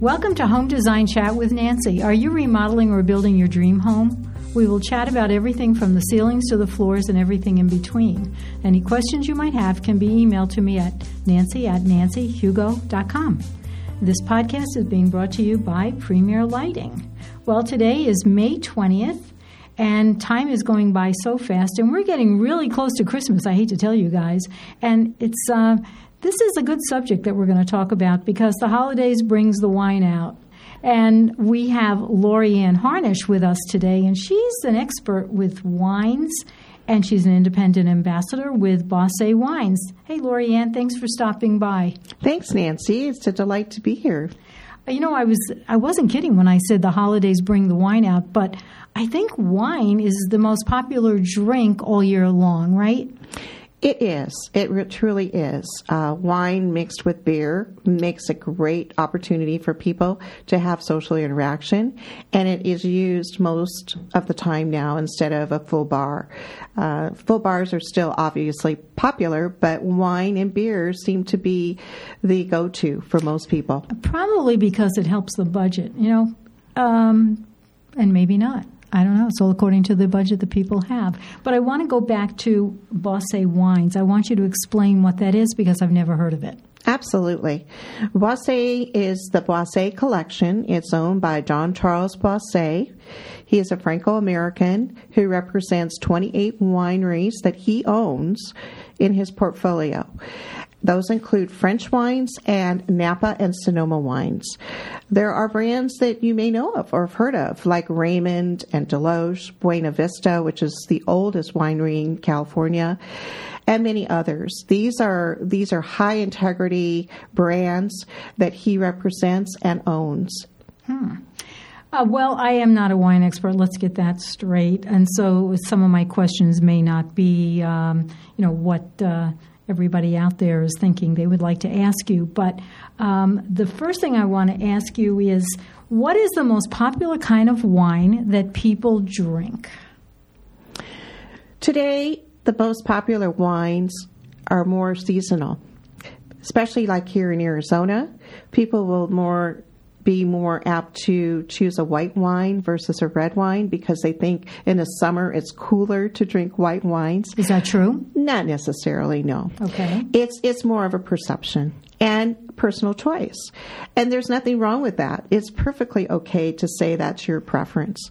Welcome to Home Design Chat with Nancy. Are you remodeling or building your dream home? We will chat about everything from the ceilings to the floors and everything in between. Any questions you might have can be emailed to me at nancy at nancyhugo.com. This podcast is being brought to you by Premier Lighting. Well, today is May 20th, and time is going by so fast, and we're getting really close to Christmas. I hate to tell you guys. And it's. Uh, this is a good subject that we're going to talk about because the holidays brings the wine out. And we have Lori Ann Harnish with us today, and she's an expert with wines, and she's an independent ambassador with Boisset Wines. Hey, Lori Ann, thanks for stopping by. Thanks, Nancy. It's a delight to be here. You know, I was I wasn't kidding when I said the holidays bring the wine out, but I think wine is the most popular drink all year long, right? It is. It truly is. Uh, wine mixed with beer makes a great opportunity for people to have social interaction, and it is used most of the time now instead of a full bar. Uh, full bars are still obviously popular, but wine and beer seem to be the go to for most people. Probably because it helps the budget, you know, um, and maybe not. I don't know. It's all according to the budget that people have. But I want to go back to Boisset Wines. I want you to explain what that is because I've never heard of it. Absolutely. Boisset is the Boisset collection. It's owned by John Charles Boisset. He is a Franco American who represents 28 wineries that he owns in his portfolio. Those include French wines and Napa and Sonoma wines. There are brands that you may know of or have heard of, like Raymond and DeLoach, Buena Vista, which is the oldest winery in California, and many others. These are these are high integrity brands that he represents and owns. Hmm. Uh, well, I am not a wine expert. Let's get that straight. And so, some of my questions may not be, um, you know, what uh, everybody out there is thinking they would like to ask you. But um, the first thing I want to ask you is what is the most popular kind of wine that people drink? Today, the most popular wines are more seasonal, especially like here in Arizona. People will more be more apt to choose a white wine versus a red wine because they think in the summer it's cooler to drink white wines. Is that true? Not necessarily, no. Okay. It's it's more of a perception and personal choice. And there's nothing wrong with that. It's perfectly okay to say that's your preference.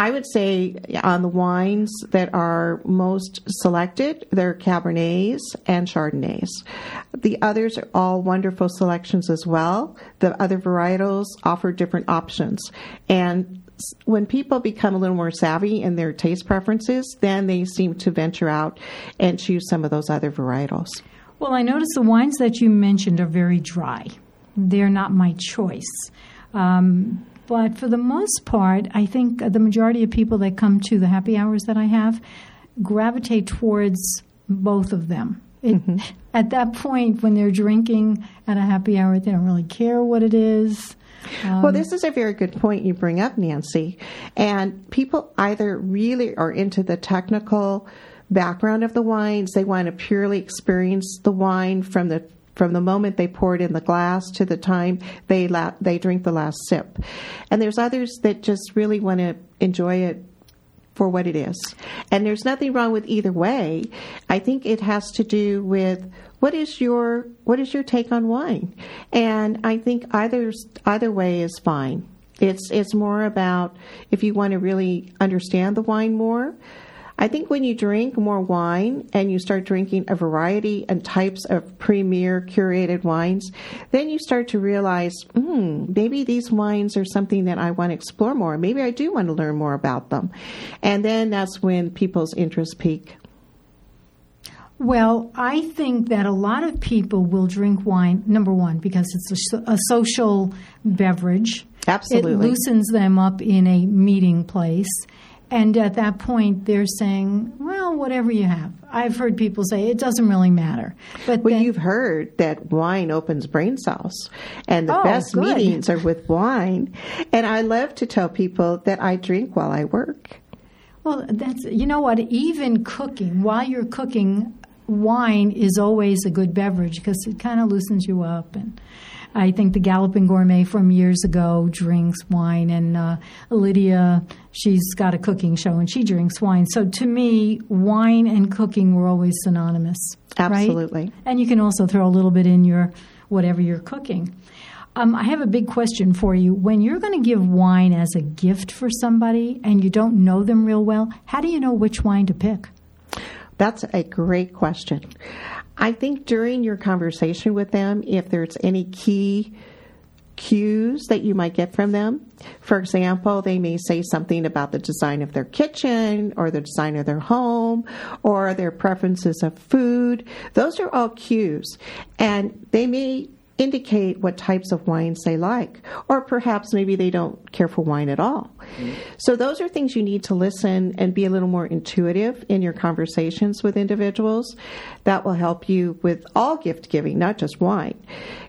I would say on the wines that are most selected, they're Cabernets and Chardonnays. The others are all wonderful selections as well. The other varietals offer different options. And when people become a little more savvy in their taste preferences, then they seem to venture out and choose some of those other varietals. Well, I notice the wines that you mentioned are very dry. They're not my choice. Um, but for the most part, I think the majority of people that come to the happy hours that I have gravitate towards both of them. It, mm-hmm. At that point, when they're drinking at a happy hour, they don't really care what it is. Um, well, this is a very good point you bring up, Nancy. And people either really are into the technical background of the wines, they want to purely experience the wine from the from the moment they pour it in the glass to the time they la- they drink the last sip. And there's others that just really want to enjoy it for what it is. And there's nothing wrong with either way. I think it has to do with what is your what is your take on wine? And I think either either way is fine. It's it's more about if you want to really understand the wine more, I think when you drink more wine and you start drinking a variety and types of premier curated wines, then you start to realize, hmm, maybe these wines are something that I want to explore more. Maybe I do want to learn more about them. And then that's when people's interest peak. Well, I think that a lot of people will drink wine, number one, because it's a, a social beverage. Absolutely. It loosens them up in a meeting place. And at that point, they're saying, well, whatever you have. I've heard people say it doesn't really matter. But well, then, you've heard that wine opens brain cells, and the oh, best good. meetings are with wine. And I love to tell people that I drink while I work. Well, that's you know what. Even cooking while you're cooking, wine is always a good beverage because it kind of loosens you up and I think the Galloping Gourmet from years ago drinks wine, and uh, Lydia, she's got a cooking show and she drinks wine. So to me, wine and cooking were always synonymous. Absolutely. Right? And you can also throw a little bit in your whatever you're cooking. Um, I have a big question for you. When you're going to give wine as a gift for somebody and you don't know them real well, how do you know which wine to pick? That's a great question. I think during your conversation with them, if there's any key cues that you might get from them, for example, they may say something about the design of their kitchen or the design of their home or their preferences of food. Those are all cues. And they may indicate what types of wines they like, or perhaps maybe they don't care for wine at all. Mm-hmm. So, those are things you need to listen and be a little more intuitive in your conversations with individuals. That will help you with all gift giving, not just wine.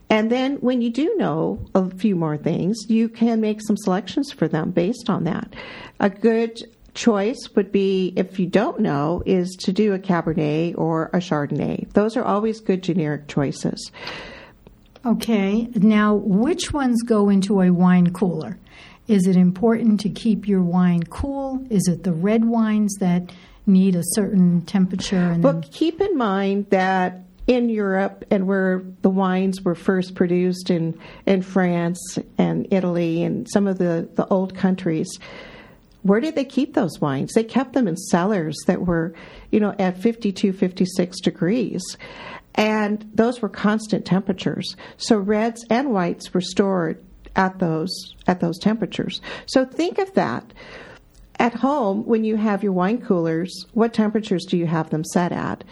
And then, when you do know a few more things, you can make some selections for them based on that. A good choice would be, if you don't know, is to do a Cabernet or a Chardonnay. Those are always good generic choices. Okay, now which ones go into a wine cooler? Is it important to keep your wine cool? Is it the red wines that need a certain temperature? Well, keep in mind that in Europe and where the wines were first produced in, in France and Italy and some of the, the old countries, where did they keep those wines? They kept them in cellars that were, you know, at 52, 56 degrees. And those were constant temperatures. So reds and whites were stored at those at those temperatures. So think of that. At home, when you have your wine coolers, what temperatures do you have them set at?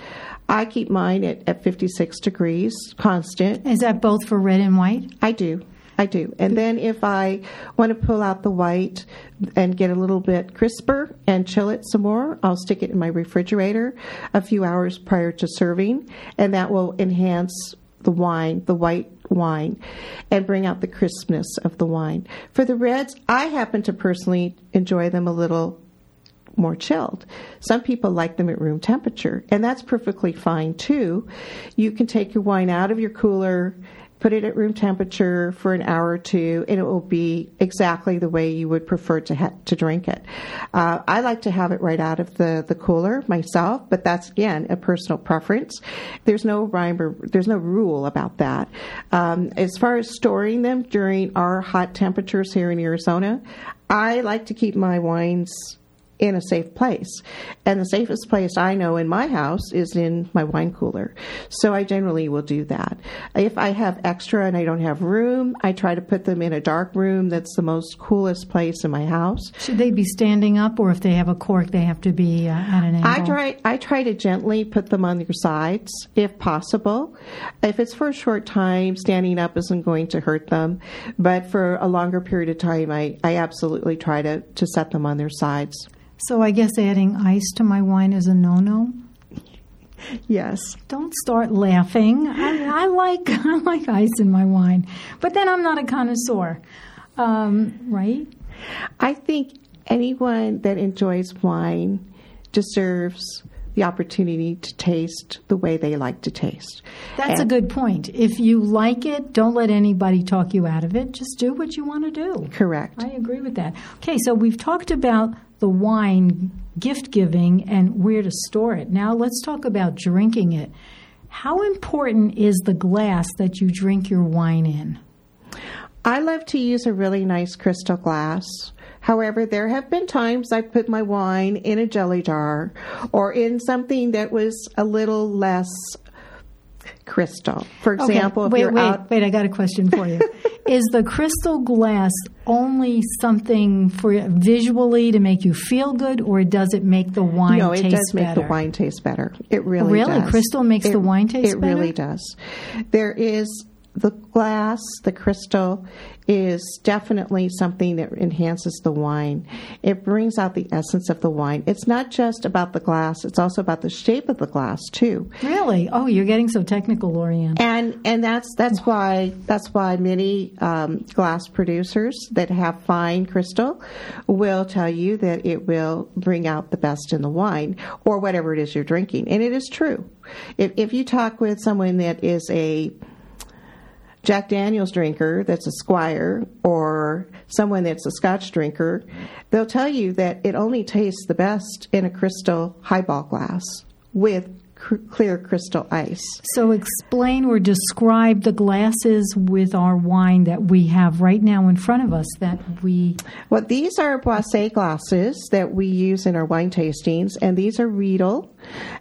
I keep mine at, at 56 degrees, constant. Is that both for red and white? I do. I do. And then if I want to pull out the white and get a little bit crisper and chill it some more, I'll stick it in my refrigerator a few hours prior to serving, and that will enhance the wine, the white wine, and bring out the crispness of the wine. For the reds, I happen to personally enjoy them a little more chilled. Some people like them at room temperature, and that's perfectly fine too. You can take your wine out of your cooler put it at room temperature for an hour or two, and it will be exactly the way you would prefer to ha- to drink it. Uh, I like to have it right out of the, the cooler myself, but that's again a personal preference. There's no rhyme or there's no rule about that. Um, as far as storing them during our hot temperatures here in Arizona, I like to keep my wines in a safe place. And the safest place I know in my house is in my wine cooler. So I generally will do that. If I have extra and I don't have room, I try to put them in a dark room that's the most coolest place in my house. Should they be standing up or if they have a cork they have to be uh, at an angle? I try I try to gently put them on their sides if possible. If it's for a short time, standing up isn't going to hurt them, but for a longer period of time I, I absolutely try to, to set them on their sides. So I guess adding ice to my wine is a no-no. Yes. Don't start laughing. I, I, like I like ice in my wine, but then I'm not a connoisseur, um, right? I think anyone that enjoys wine deserves the opportunity to taste the way they like to taste. That's and a good point. If you like it, don't let anybody talk you out of it. Just do what you want to do. Correct. I agree with that. Okay, so we've talked about the wine gift giving and where to store it. Now let's talk about drinking it. How important is the glass that you drink your wine in? I love to use a really nice crystal glass. However, there have been times I put my wine in a jelly jar or in something that was a little less crystal. For example, okay. wait, wait, out- wait! I got a question for you. Is the crystal glass only something for visually to make you feel good, or does it make the wine? No, it does make better? the wine taste better. It really really does. crystal makes it, the wine taste it better. It really does. There is the glass, the crystal, is definitely something that enhances the wine. It brings out the essence of the wine. It's not just about the glass; it's also about the shape of the glass too. Really? Oh, you're getting so technical, Lorianne. And and that's that's why that's why many um, glass producers that have fine crystal will tell you that it will bring out the best in the wine or whatever it is you're drinking, and it is true. If if you talk with someone that is a Jack Daniels drinker that's a squire or someone that's a scotch drinker, they'll tell you that it only tastes the best in a crystal highball glass with cr- clear crystal ice. So, explain or describe the glasses with our wine that we have right now in front of us that we. Well, these are Boisset glasses that we use in our wine tastings, and these are Riedel,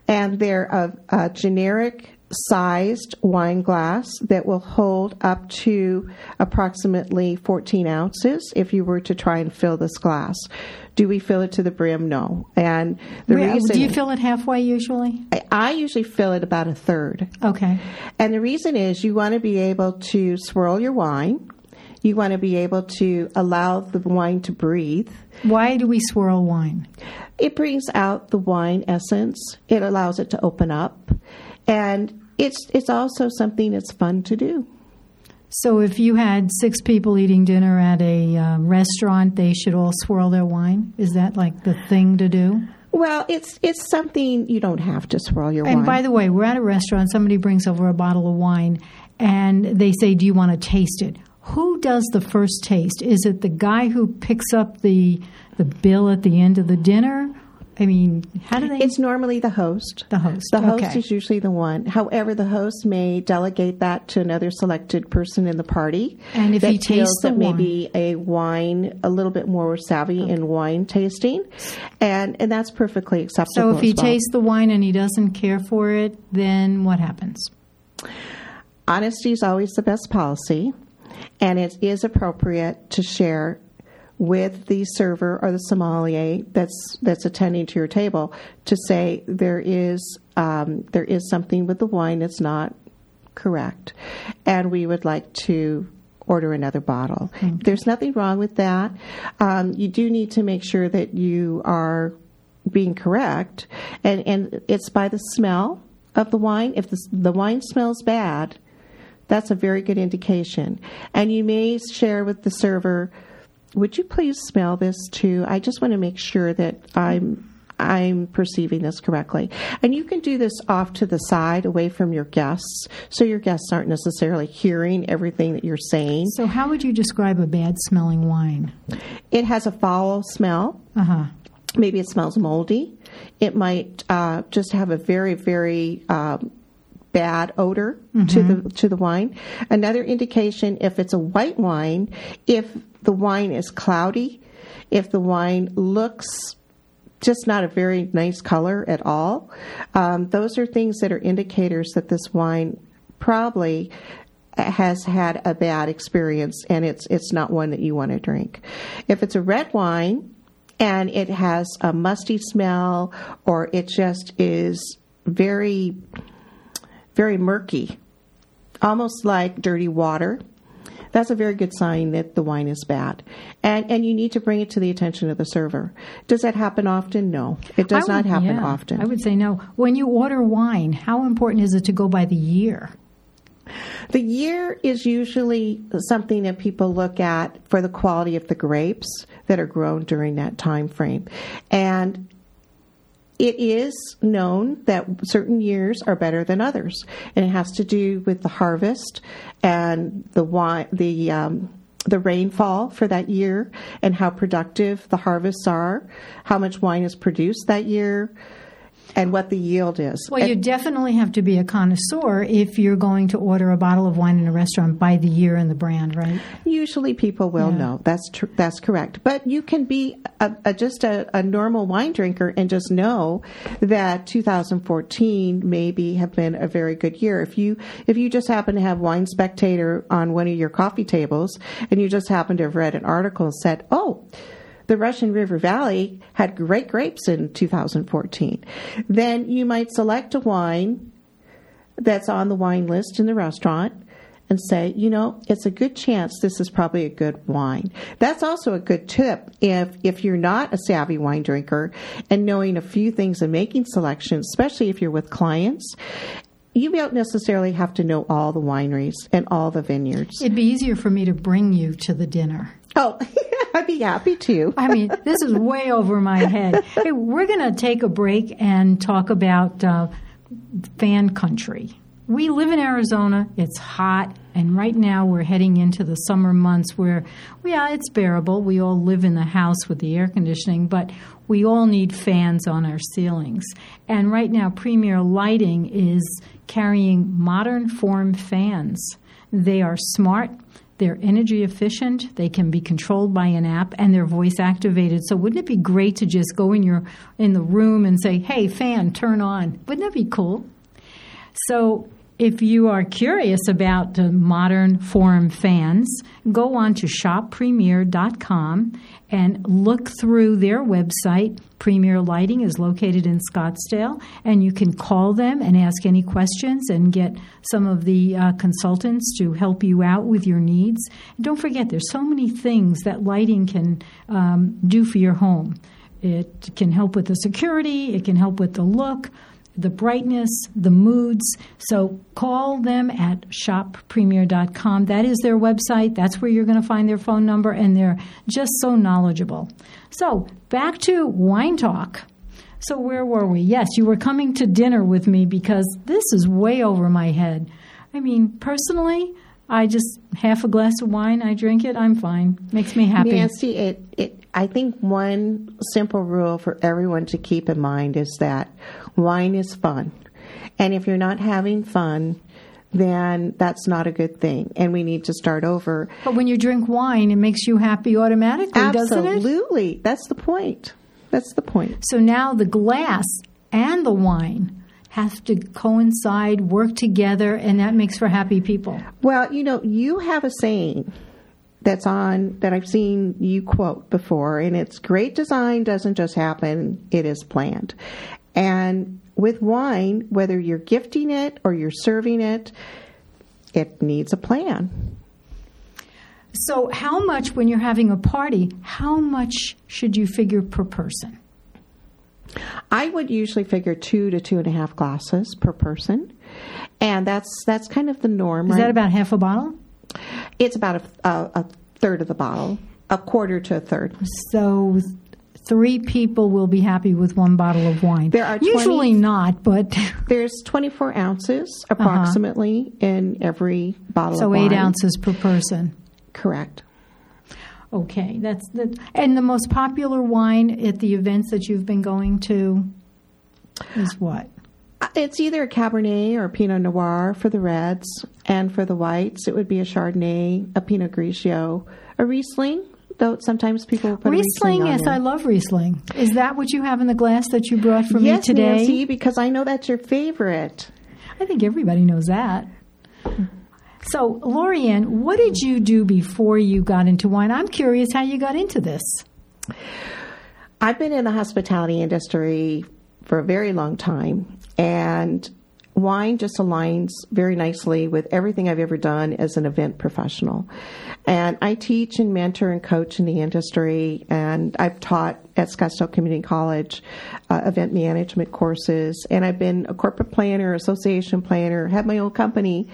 and they're a generic sized wine glass that will hold up to approximately 14 ounces if you were to try and fill this glass. Do we fill it to the brim? No. And the Re- reason Do you fill it halfway usually? I, I usually fill it about a third. Okay. And the reason is you want to be able to swirl your wine. You want to be able to allow the wine to breathe. Why do we swirl wine? It brings out the wine essence. It allows it to open up. And it's it's also something that's fun to do. So, if you had six people eating dinner at a uh, restaurant, they should all swirl their wine. Is that like the thing to do? Well, it's it's something you don't have to swirl your And wine. And by the way, we're at a restaurant. Somebody brings over a bottle of wine, and they say, "Do you want to taste it?" Who does the first taste? Is it the guy who picks up the the bill at the end of the dinner? I mean, how do they? it's normally the host. the host. The host okay. is usually the one. However, the host may delegate that to another selected person in the party. And if that he tastes the that maybe a wine a little bit more savvy in wine tasting, and and that's perfectly acceptable. so if he well. tastes the wine and he doesn't care for it, then what happens? honesty is always the best policy, and it is appropriate to share with the server or the sommelier that's that's attending to your table to say there is um, there is something with the wine that's not correct, and we would like to order another bottle. There's nothing wrong with that. Um, you do need to make sure that you are being correct, and and it's by the smell of the wine. If the, the wine smells bad, that's a very good indication. And you may share with the server, would you please smell this too? I just want to make sure that I'm I'm perceiving this correctly. And you can do this off to the side away from your guests so your guests aren't necessarily hearing everything that you're saying. So, how would you describe a bad smelling wine? It has a foul smell. Uh huh. Maybe it smells moldy. It might uh, just have a very, very um, bad odor to the to the wine. Another indication, if it's a white wine, if the wine is cloudy, if the wine looks just not a very nice color at all, um, those are things that are indicators that this wine probably has had a bad experience and it's it's not one that you want to drink. If it's a red wine and it has a musty smell or it just is very very murky, almost like dirty water, that's a very good sign that the wine is bad. And and you need to bring it to the attention of the server. Does that happen often? No. It does I not happen yeah, often. I would say no. When you order wine, how important is it to go by the year? The year is usually something that people look at for the quality of the grapes that are grown during that time frame. And it is known that certain years are better than others, and it has to do with the harvest and the the um, the rainfall for that year, and how productive the harvests are, how much wine is produced that year, and what the yield is. Well, you definitely have to be a connoisseur if you're going to order a bottle of wine in a restaurant by the year and the brand, right? Usually, people will Yeah. know. That's tr- that's correct. But you can be a, a, just a, a normal wine drinker and just know that 2014 maybe have been a very good year. If you if you just happen to have Wine Spectator on one of your coffee tables and you just happen to have read an article and said, "Oh." The Russian River Valley had great grapes in 2014. Then you might select a wine that's on the wine list in the restaurant and say, you know, it's a good chance this is probably a good wine. That's also a good tip if if you're not a savvy wine drinker and knowing a few things and making selections, especially if you're with clients. You don't necessarily have to know all the wineries and all the vineyards. It'd be easier for me to bring you to the dinner. Oh, I'd be happy to. I mean, this is way over my head. Hey, we're going to take a break and talk about uh, fan country. We live in Arizona. It's hot, and right now we're heading into the summer months where, yeah, it's bearable. We all live in the house with the air conditioning, but we all need fans on our ceilings. And right now, Premier Lighting is carrying modern form fans. They are smart. They're energy efficient. They can be controlled by an app, and they're voice activated. So, wouldn't it be great to just go in your in the room and say, "Hey, fan, turn on"? Wouldn't that be cool? So, if you are curious about the modern form fans, go on to shoppremier.com and look through their website. Premier Lighting is located in Scottsdale, and you can call them and ask any questions and get some of the uh, consultants to help you out with your needs. And don't forget, there's so many things that lighting can um, do for your home. It can help with the security, it can help with the look the brightness, the moods. So call them at shoppremier.com. That is their website. That's where you're going to find their phone number, and they're just so knowledgeable. So back to wine talk. So where were we? Yes, you were coming to dinner with me because this is way over my head. I mean, personally, I just half a glass of wine, I drink it, I'm fine. Makes me happy. Nancy, it, it I think one simple rule for everyone to keep in mind is that wine is fun. And if you're not having fun, then that's not a good thing. And we need to start over. But when you drink wine, it makes you happy automatically, Absolutely. doesn't it? Absolutely. That's the point. That's the point. So now the glass and the wine have to coincide, work together, and that makes for happy people. Well, you know, you have a saying that's on that I've seen you quote before, and it's great design doesn't just happen, it is planned. And with wine, whether you're gifting it or you're serving it, it needs a plan. So, how much, when you're having a party, how much should you figure per person? I would usually figure two to two and a half glasses per person, and that's that's kind of the norm. Is right? that about half a bottle? It's about a, a, a third of the bottle, a quarter to a third. So three people will be happy with one bottle of wine. There are 20, usually not, but there's 24 ounces approximately uh-huh. in every bottle. Of wine. So eight ounces per person. Correct. Okay, that's the and the most popular wine at the events that you've been going to is what? It's either a Cabernet or a Pinot Noir for the reds, and for the whites, it would be a Chardonnay, a Pinot Grigio, a Riesling. Though sometimes people put Riesling. Riesling yes, I love Riesling. Is that what you have in the glass that you brought for yes, me today? Nancy, because I know that's your favorite. I think everybody knows that. So, Lorianne, what did you do before you got into wine? I'm curious how you got into this. I've been in the hospitality industry for a very long time, and wine just aligns very nicely with everything I've ever done as an event professional. And I teach and mentor and coach in the industry, and I've taught at Scottsdale Community College uh, event management courses, and I've been a corporate planner, association planner, have my own company.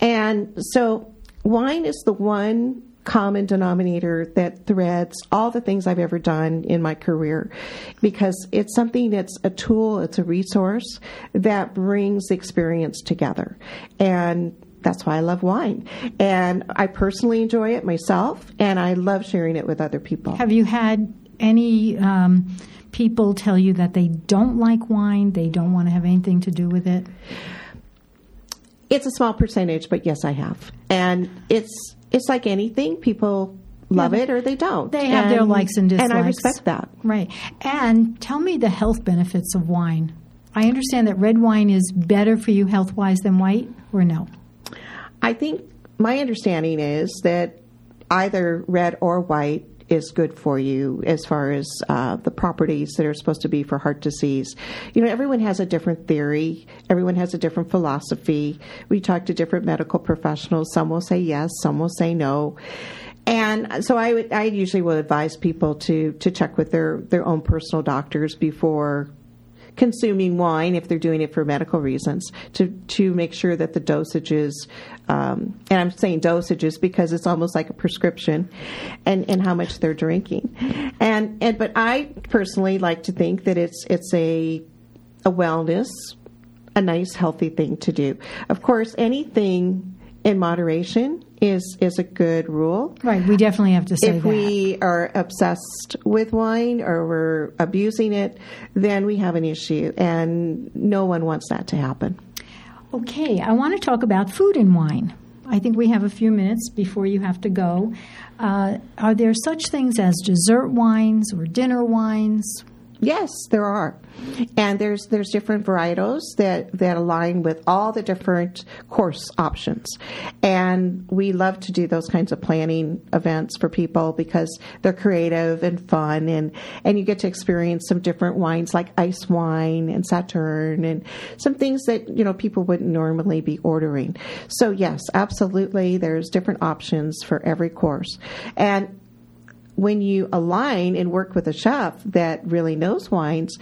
And so wine is the one common denominator that threads all the things I've ever done in my career because it's something that's a tool, it's a resource that brings experience together. And that's why I love wine. And I personally enjoy it myself, and I love sharing it with other people. Have you had any um, people tell you that they don't like wine, they don't want to have anything to do with it? It's a small percentage, but yes, I have. And it's it's like anything. People love yeah, it or they don't. They have and, their likes and dislikes. And I respect that. Right. And tell me the health benefits of wine. I understand that red wine is better for you health wise than white, or no? I think my understanding is that either red or white is good for you as far as uh, the properties that are supposed to be for heart disease. You know, everyone has a different theory, everyone has a different philosophy. We talk to different medical professionals. Some will say yes, some will say no. And so I I usually will advise people to to check with their their own personal doctors before consuming wine if they're doing it for medical reasons to to make sure that the dosages um, and I'm saying dosages because it's almost like a prescription and and how much they're drinking. And and but I personally like to think that it's it's a a wellness a nice healthy thing to do. Of course anything in moderation is is a good rule. Right, we definitely have to say if that. we are obsessed with wine or we're abusing it, then we have an issue, and no one wants that to happen. Okay, I want to talk about food and wine. I think we have a few minutes before you have to go. Uh, are there such things as dessert wines or dinner wines? Yes, there are, and there's there's different varietals that that align with all the different course options, and we love to do those kinds of planning events for people because they're creative and fun, and and you get to experience some different wines like ice wine and Sauternes and some things that you know people wouldn't normally be ordering. So yes, absolutely, there's different options for every course, and when you align and work with a chef that really knows wines,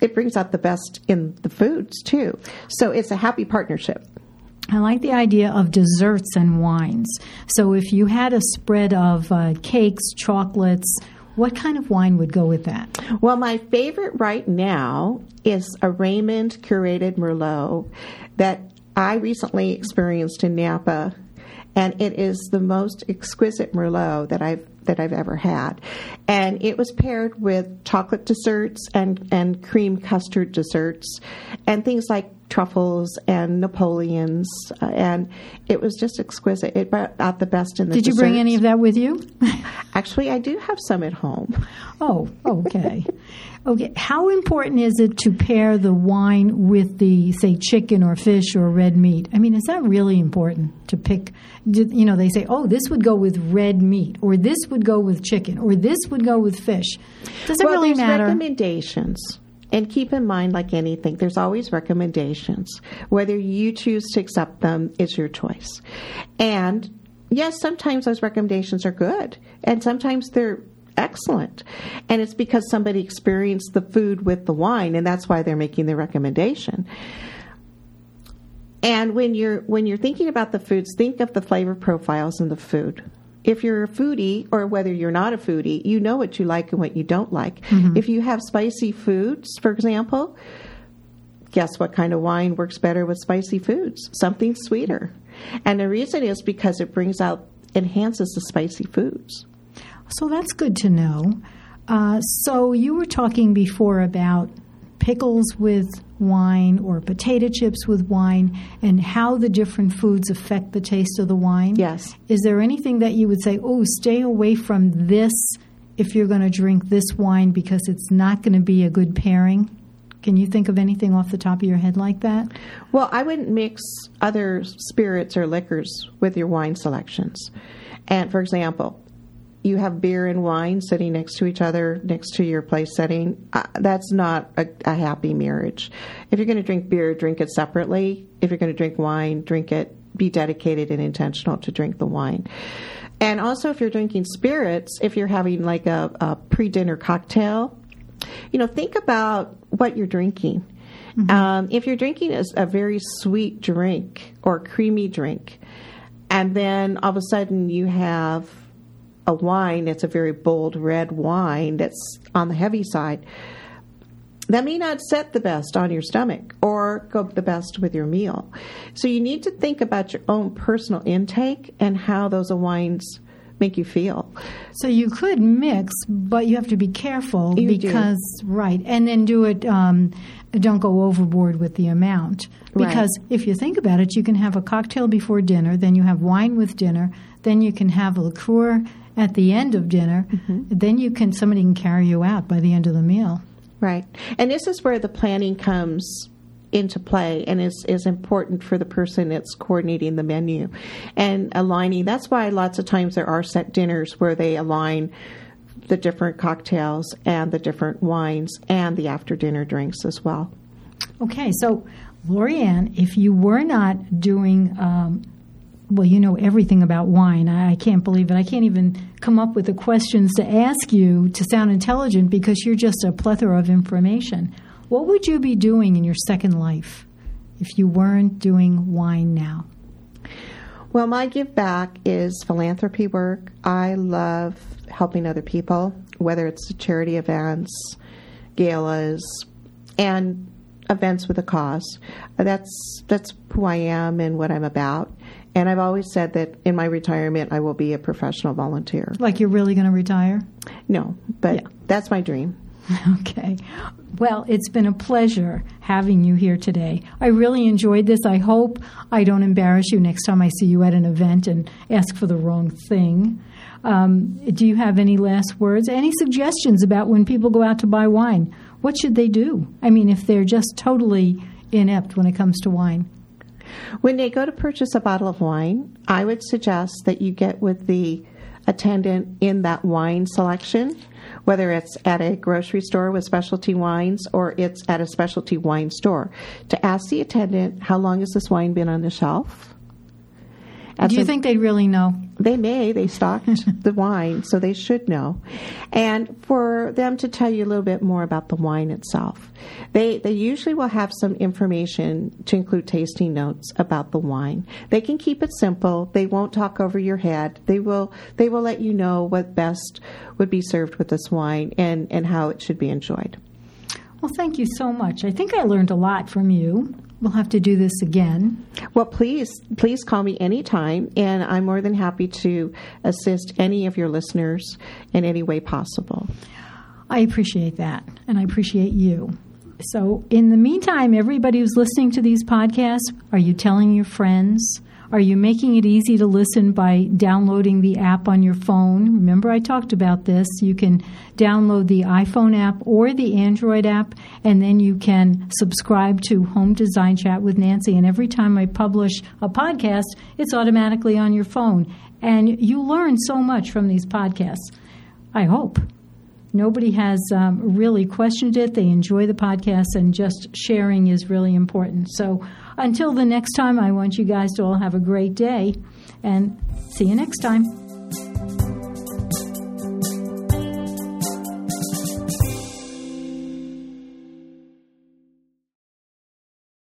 it brings out the best in the foods too. So it's a happy partnership. I like the idea of desserts and wines. So if you had a spread of uh, cakes, chocolates, what kind of wine would go with that? Well, my favorite right now is a Raymond curated Merlot that I recently experienced in Napa, and it is the most exquisite Merlot that I've that I've ever had. And it was paired with chocolate desserts and, and cream custard desserts and things like truffles and Napoleons. Uh, and it was just exquisite. It brought out the best in the Did you bring any of that with you? Actually, I do have some at home. Oh, okay. okay. How important is it to pair the wine with the, say, chicken or fish or red meat? I mean, is that really important to pick? You know, they say, oh, this would go with red meat, or this would go with chicken, or this would go with fish. Does it well, really matter? recommendations. And keep in mind, like anything, there's always recommendations. Whether you choose to accept them is your choice. And yes, sometimes those recommendations are good, and sometimes they're excellent. And it's because somebody experienced the food with the wine, and that's why they're making the recommendation. And when you're when you're thinking about the foods, think of the flavor profiles in the food if you're a foodie or whether you're not a foodie, you know what you like and what you don't like. Mm-hmm. If you have spicy foods, for example, guess what kind of wine works better with spicy foods? Something sweeter. And the reason is because it brings out, enhances the spicy foods. So that's good to know. Uh, so you were talking before about pickles with wine or potato chips with wine and how the different foods affect the taste of the wine? Yes. Is there anything that you would say, oh, stay away from this if you're going to drink this wine because it's not going to be a good pairing? Can you think of anything off the top of your head like that? Well, I wouldn't mix other spirits or liquors with your wine selections. And for example, you have beer and wine sitting next to each other next to your place setting, uh, that's not a, a, happy marriage. If you're going to drink beer, drink it separately. If you're going to drink wine, drink it, be dedicated and intentional to drink the wine. And also, if you're drinking spirits, if you're having like a, a pre dinner cocktail, you know, think about what you're drinking. Mm-hmm. Um, if you're drinking a, a very sweet drink or creamy drink, and then all of a sudden you have a wine that's a very bold red wine that's on the heavy side, that may not set the best on your stomach or go the best with your meal. So you need to think about your own personal intake and how those wines make you feel. So you could mix, but you have to be careful you because do. right, and then do it. Um, don't go overboard with the amount because right. if you think about it, you can have a cocktail before dinner, then you have wine with dinner, then you can have a liqueur at the end of dinner, mm-hmm. then you can somebody can carry you out by the end of the meal. Right, and this is where the planning comes into play and is, is important for the person that's coordinating the menu and aligning. That's why lots of times there are set dinners where they align the different cocktails and the different wines and the after dinner drinks as well. Okay, so Lorianne, if you were not doing, um, well, you know everything about wine. I, I can't believe it. I can't even come up with the questions to ask you to sound intelligent because you're just a plethora of information. What would you be doing in your second life if you weren't doing wine now? Well, my give back is philanthropy work. I love helping other people, whether it's charity events, galas, and events with a cause. That's that's who I am and what I'm about. And I've always said that in my retirement I will be a professional volunteer. Like you're really going to retire? No, but Yeah. that's my dream. Okay. Well, it's been a pleasure having you here today. I really enjoyed this. I hope I don't embarrass you next time I see you at an event and ask for the wrong thing. Um, do you have any last words? Any suggestions about when people go out to buy wine? What should they do? I mean, if they're just totally inept when it comes to wine. When they go to purchase a bottle of wine, I would suggest that you get with the attendant in that wine selection, whether it's at a grocery store with specialty wines or it's at a specialty wine store, to ask the attendant how long has this wine been on the shelf. That's do you a- think they'd really know? they may. They stocked the wine, so they should know. And for them to tell you a little bit more about the wine itself. They they usually will have some information to include tasting notes about the wine. They can keep it simple. They won't talk over your head. They will they will let you know what best would be served with this wine and, and how it should be enjoyed. Well, thank you so much. I think I learned a lot from you. We'll have to do this again. Well, please, please call me anytime, and I'm more than happy to assist any of your listeners in any way possible. I appreciate that, and I appreciate you. So, in the meantime, everybody who's listening to these podcasts, are you telling your friends? Are you making it easy to listen by downloading the app on your phone? Remember, I talked about this. You can download the iPhone app or the Android app, and then you can subscribe to Home Design Chat with Nancy. And every time I publish a podcast, it's automatically on your phone. And you learn so much from these podcasts. I hope. Nobody has um, really questioned it. They enjoy the podcast, and just sharing is really important. So, until the next time, I want you guys to all have a great day and see you next time.